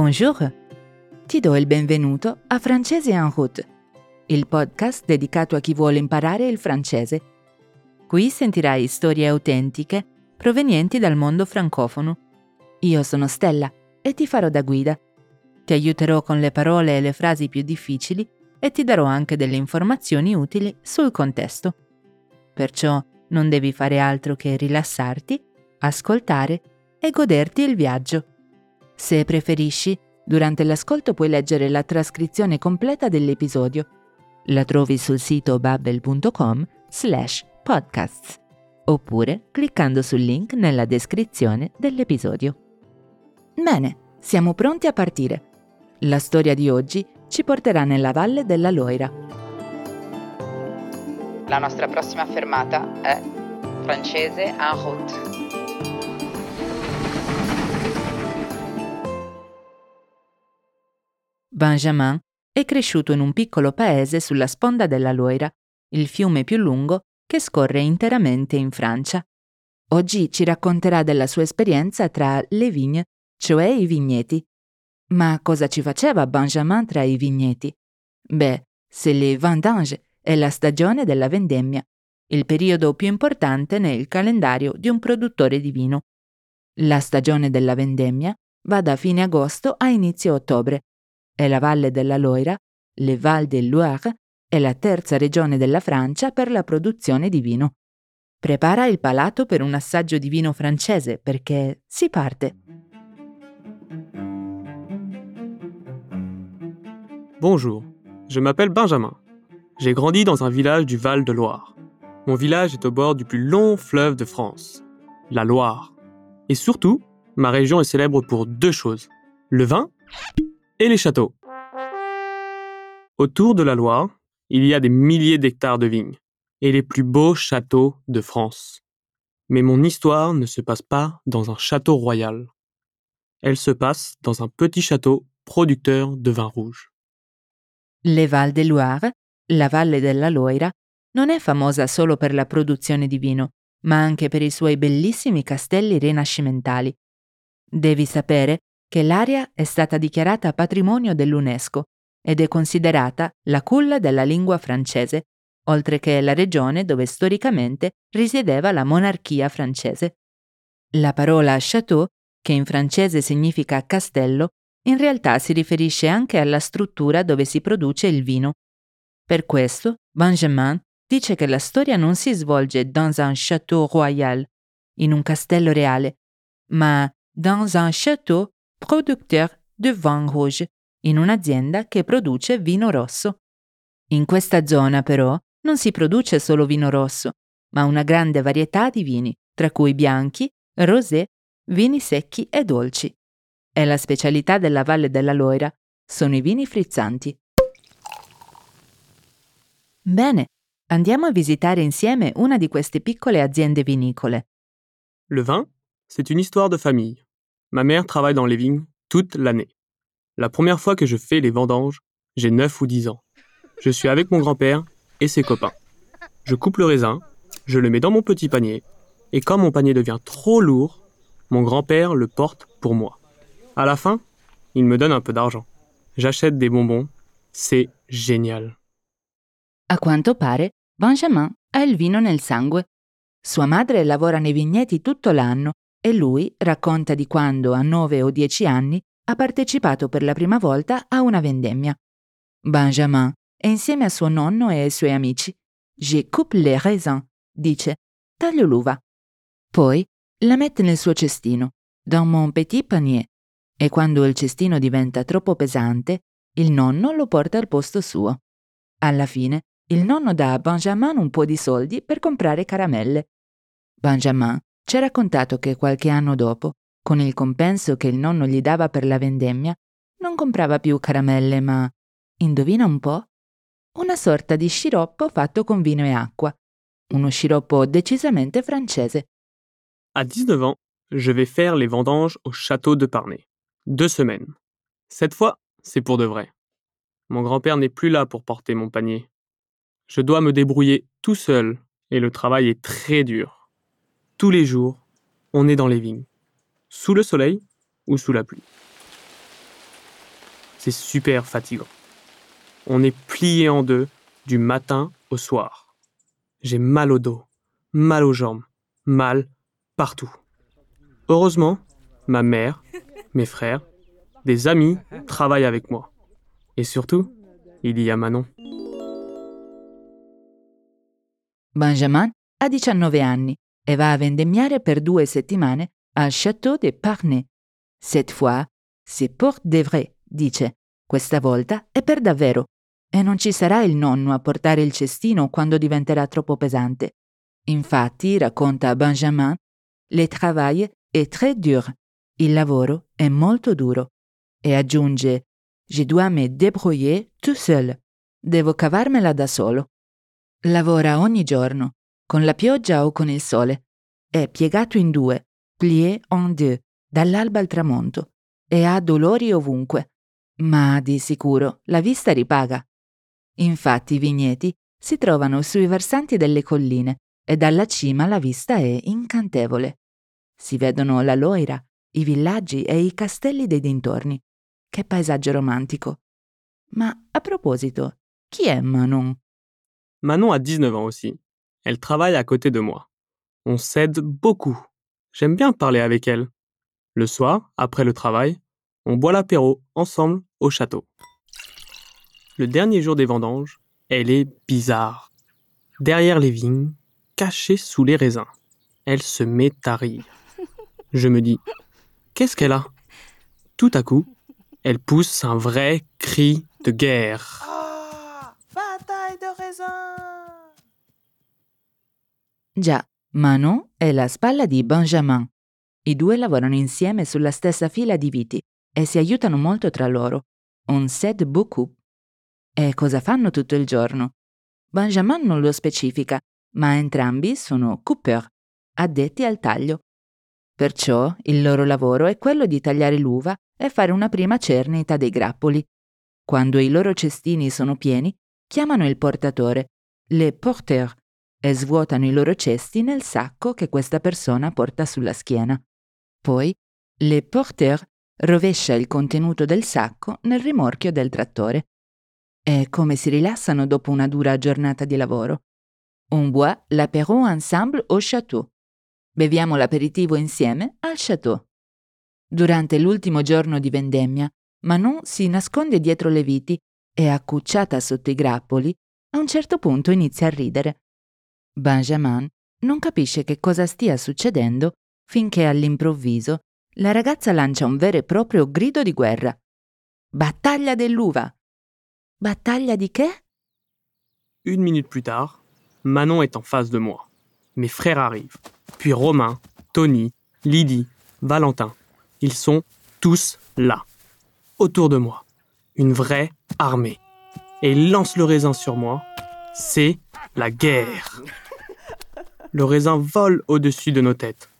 Bonjour! Ti do il benvenuto a Francese en route, il podcast dedicato a chi vuole imparare il francese. Qui sentirai storie autentiche provenienti dal mondo francofono. Io sono Stella e ti farò da guida. Ti aiuterò con le parole e le frasi più difficili e ti darò anche delle informazioni utili sul contesto. Perciò non devi fare altro che rilassarti, ascoltare e goderti il viaggio. Se preferisci, durante l'ascolto puoi leggere la trascrizione completa dell'episodio. La trovi sul sito babbel.com slash podcasts oppure cliccando sul link nella descrizione dell'episodio. Bene, siamo pronti a partire. La storia di oggi ci porterà nella valle della Loira. La nostra prossima fermata è francese en route. Benjamin è cresciuto in un piccolo paese sulla sponda della Loira, il fiume più lungo che scorre interamente in Francia. Oggi ci racconterà della sua esperienza tra le vigne, cioè i vigneti. Ma cosa ci faceva Benjamin tra i vigneti? Beh, c'est le vendange è la stagione della vendemmia, il periodo più importante nel calendario di un produttore di vino. La stagione della vendemmia va da fine agosto a inizio ottobre e la Valle della Loira, le Val de Loire, è la terza regione della Francia per la produzione di vino. Prepara il palato per un assaggio di vino francese perché si parte. Bonjour, je m'appelle Benjamin. J'ai grandi dans un village du Val de Loire. Mon village est au bord du plus long fleuve de France, la Loire. Et surtout, ma région est célèbre pour deux choses, le vin et les châteaux. Autour de la Loire, il y a des milliers d'hectares de vignes et les plus beaux châteaux de France. Mais mon histoire ne se passe pas dans un château royal. Elle se passe dans un petit château producteur de vin rouge. Le Val de Loire, la Valle della Loira, non è famosa solo per la produzione di vino, ma anche per i suoi bellissimi castelli rinascimentali. Devi sapere che l'area è stata dichiarata patrimonio dell'UNESCO ed è considerata la culla della lingua francese, oltre che la regione dove storicamente risiedeva la monarchia francese. La parola château, che in francese significa castello, in realtà si riferisce anche alla struttura dove si produce il vino. Per questo, Benjamin dice che la storia non si svolge dans un château royal, in un castello reale, ma dans un château producteur de vin rouge, in un'azienda che produce vino rosso. In questa zona, però, non si produce solo vino rosso, ma una grande varietà di vini, tra cui bianchi, rosé, vini secchi e dolci. E la specialità della Valle della Loira sono i vini frizzanti. Bene, andiamo a visitare insieme una di queste piccole aziende vinicole. Le vin, c'est une histoire de famille. Ma mère travaille dans les vignes toute l'année. La première fois que je fais les vendanges, j'ai 9 ou 10 ans. Je suis avec mon grand-père et ses copains. Je coupe le raisin, je le mets dans mon petit panier, et quand mon panier devient trop lourd, mon grand-père le porte pour moi. À la fin, il me donne un peu d'argent. J'achète des bonbons, c'est génial. A quanto pare, Benjamin ha il vino nel sangue. Sua madre lavora nei vigneti tutto l'anno e lui racconta di quando, a 9 o 10 anni, ha partecipato per la prima volta a una vendemmia. Benjamin è insieme a suo nonno e ai suoi amici. Je coupe les raisins, dice, taglio l'uva. Poi la mette nel suo cestino, dans mon petit panier, e quando il cestino diventa troppo pesante, il nonno lo porta al posto suo. Alla fine, il nonno dà a Benjamin un po' di soldi per comprare caramelle. Benjamin ci ha raccontato che qualche anno dopo, con il compenso che il nonno gli dava per la vendemmia, non comprava più caramelle, ma, indovina un po', una sorta di sciroppo fatto con vino e acqua. Uno sciroppo decisamente francese. À 19 ans, je vais faire les vendanges au château de Parnay. Deux semaines. Cette fois, c'est pour de vrai. Mon grand-père n'est plus là pour porter mon panier. Je dois me débrouiller tout seul et le travail est très dur. Tous les jours, on est dans les vignes, sous le soleil ou sous la pluie. c'est super fatigant. On est plié en deux du matin au soir. J'ai mal au dos, mal aux jambes, mal partout. Heureusement, ma mère, mes frères, des amis travaillent avec moi. Et surtout, il y a Manon. Benjamin ha 19 anni e va a vendemmiare per due settimane al Château de Parnay. Cette fois, c'est pour de vrai, dice. Questa volta è per davvero. E non ci sarà il nonno a portare il cestino quando diventerà troppo pesante. Infatti, racconta Benjamin, le travail est très dur. Il lavoro è molto duro. E aggiunge, je dois me débrouiller tout seul. Devo cavarmela da solo. Lavora ogni giorno, con la pioggia o con il sole. È piegato in due, plié en deux, dall'alba al tramonto, e ha dolori ovunque. Ma di sicuro la vista ripaga. Infatti i vigneti si trovano sui versanti delle colline e dalla cima la vista è incantevole. Si vedono la Loira, i villaggi e i castelli dei dintorni. Che paesaggio romantico. Ma a proposito, chi è Manon Manon a 19 ans aussi. Elle travaille à côté de moi. On s'aide beaucoup. J'aime bien parler avec elle. Le soir, après le travail, on boit l'apéro ensemble au château. Le dernier jour des vendanges, elle est bizarre. Derrière les vignes, cachée sous les raisins, elle se met à rire. Je me dis, qu'est-ce qu'elle a? Tout à coup, elle pousse un vrai cri de guerre. bataille de raisin Già, Manon è la spalla di Benjamin. I due lavorano insieme sulla stessa fila di viti e si aiutano molto tra loro. On s'aide beaucoup. E cosa fanno tutto il giorno? Benjamin non lo specifica, ma entrambi sono cooper, addetti al taglio. Perciò il loro lavoro è quello di tagliare l'uva e fare una prima cernita dei grappoli. Quando i loro cestini sono pieni, chiamano il portatore, le porteur, e svuotano i loro cesti nel sacco che questa persona porta sulla schiena. Poi, le porteur rovescia il contenuto del sacco nel rimorchio del trattore. È come si rilassano dopo una dura giornata di lavoro. On boit l'apéro ensemble au château. Beviamo l'aperitivo insieme al château. Durante l'ultimo giorno di vendemmia, Manon si nasconde dietro le viti e, accucciata sotto i grappoli, a un certo punto inizia a ridere. Benjamin non capisce che cosa stia succedendo finché all'improvviso la ragazza lancia un vero e proprio grido di guerra. Battaglia dell'uva! Battaglia di che? Une minute plus tard, Manon est en face de moi. Mes frères arrivent. Puis Romain, Tony, Lydie, Valentin. Ils sont tous là. Autour de moi. Une vraie armée. Et ils lancent le raisin sur moi. C'est la guerre. Le raisin vole au-dessus de nos têtes.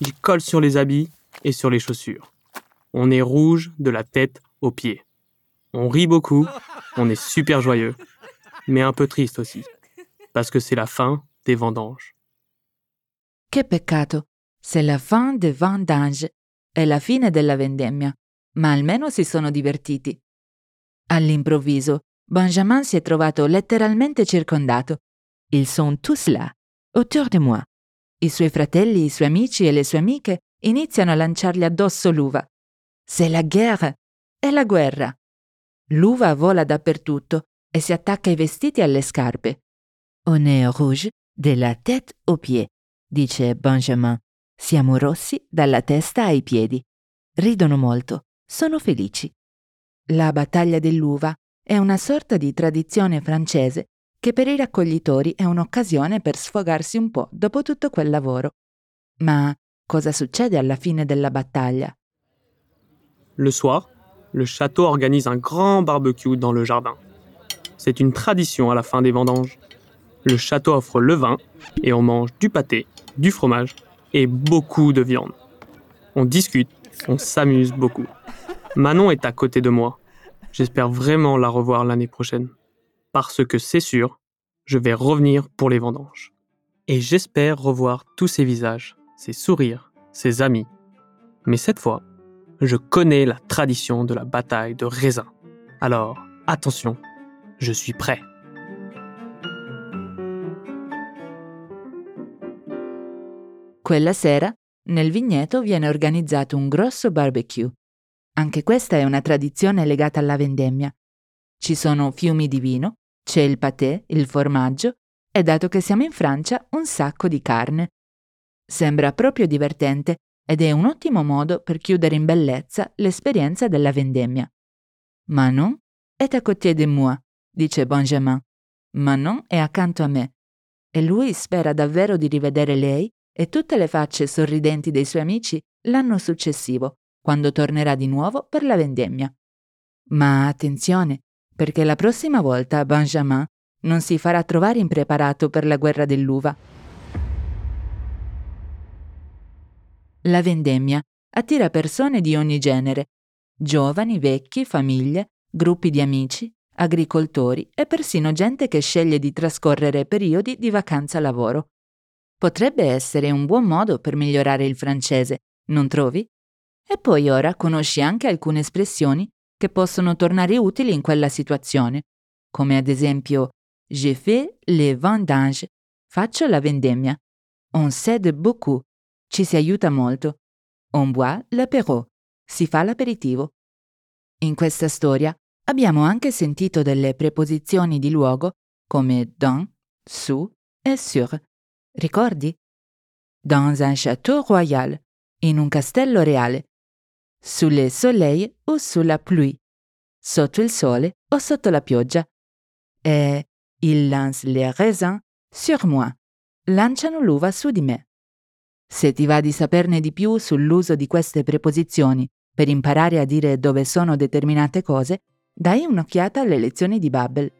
Il colle sur les habits et sur les chaussures. On est rouge de la tête aux pieds. On rit beaucoup, on est super joyeux, mais un peu triste aussi, parce que c'est la fin des vendanges. Che peccato! C'est la fin des vendanges. È la fine della vendemmia. Ma almeno si sono divertiti. All'improvviso, Benjamin si è trovato letteralmente circondato. Ils sont tous là, autour de moi. I suoi fratelli, i suoi amici e le sue amiche iniziano a lanciargli addosso l'uva. C'est la guerre! È la guerra! L'uva vola dappertutto e si attacca ai vestiti e alle scarpe. On est rouge de la tête aux pieds, dice Benjamin. Siamo rossi dalla testa ai piedi. Ridono molto, sono felici. La battaglia dell'uva è una sorta di tradizione francese che per i raccoglitori è un'occasione per sfogarsi un po' dopo tutto quel lavoro. Ma cosa succede alla fine della battaglia? Le soir, le château organise un grand barbecue dans le jardin. C'est une tradition à la fin des vendanges. Le château offre le vin et on mange du pâté, du fromage et beaucoup de viande. On discute, on s'amuse beaucoup. Manon est à côté de moi. J'espère vraiment la revoir l'année prochaine. Parce que c'est sûr, je vais revenir pour les vendanges. Et j'espère revoir tous ces visages, ces sourires, ces amis. Mais cette fois, je connais la tradition de la bataille de raisin. Alors, attention, je suis prêt. Quella sera, nel vigneto viene organizzato un grosso barbecue. Anche questa è una tradizione legata alla vendemmia. Ci sono fiumi di vino, c'è il patè, il formaggio e dato che siamo in Francia, un sacco di carne. Sembra proprio divertente ed è un ottimo modo per chiudere in bellezza l'esperienza della vendemmia. Manon est à côté de moi, dice Benjamin. Manon è accanto a me e lui spera davvero di rivedere lei e tutte le facce sorridenti dei suoi amici l'anno successivo, quando tornerà di nuovo per la vendemmia. Ma attenzione, perché la prossima volta Benjamin non si farà trovare impreparato per la guerra dell'uva. La vendemmia attira persone di ogni genere, giovani, vecchi, famiglie, gruppi di amici, agricoltori e persino gente che sceglie di trascorrere periodi di vacanza lavoro. Potrebbe essere un buon modo per migliorare il francese, non trovi? E poi ora conosci anche alcune espressioni che possono tornare utili in quella situazione, come ad esempio J'ai fait les vendanges, faccio la vendemmia. On s'aide beaucoup, ci si aiuta molto. On boit l'apéro, si fa l'aperitivo. In questa storia abbiamo anche sentito delle preposizioni di luogo come dans, su e sur. Ricordi? Dans un château royal, in un castello reale. Sous le soleil o sulla pluie. Sotto il sole o sotto la pioggia. E il lance les raisins sur moi. Lanciano l'uva su di me. Se ti va di saperne di più sull'uso di queste preposizioni per imparare a dire dove sono determinate cose, dai un'occhiata alle lezioni di Babbel.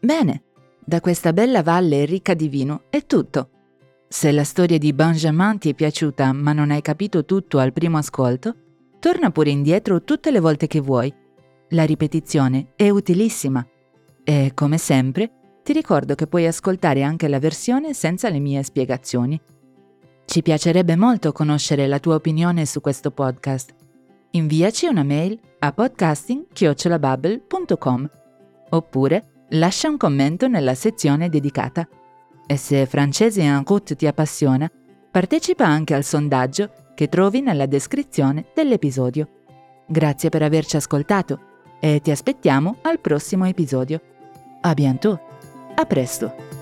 Bene, da questa bella valle ricca di vino è tutto. Se la storia di Benjamin ti è piaciuta ma non hai capito tutto al primo ascolto, torna pure indietro tutte le volte che vuoi. La ripetizione è utilissima. E, come sempre, ti ricordo che puoi ascoltare anche la versione senza le mie spiegazioni. Ci piacerebbe molto conoscere la tua opinione su questo podcast. Inviaci una mail a podcasting.com oppure lascia un commento nella sezione dedicata. E se francese en route ti appassiona, partecipa anche al sondaggio che trovi nella descrizione dell'episodio. Grazie per averci ascoltato e ti aspettiamo al prossimo episodio. A bientôt! A presto!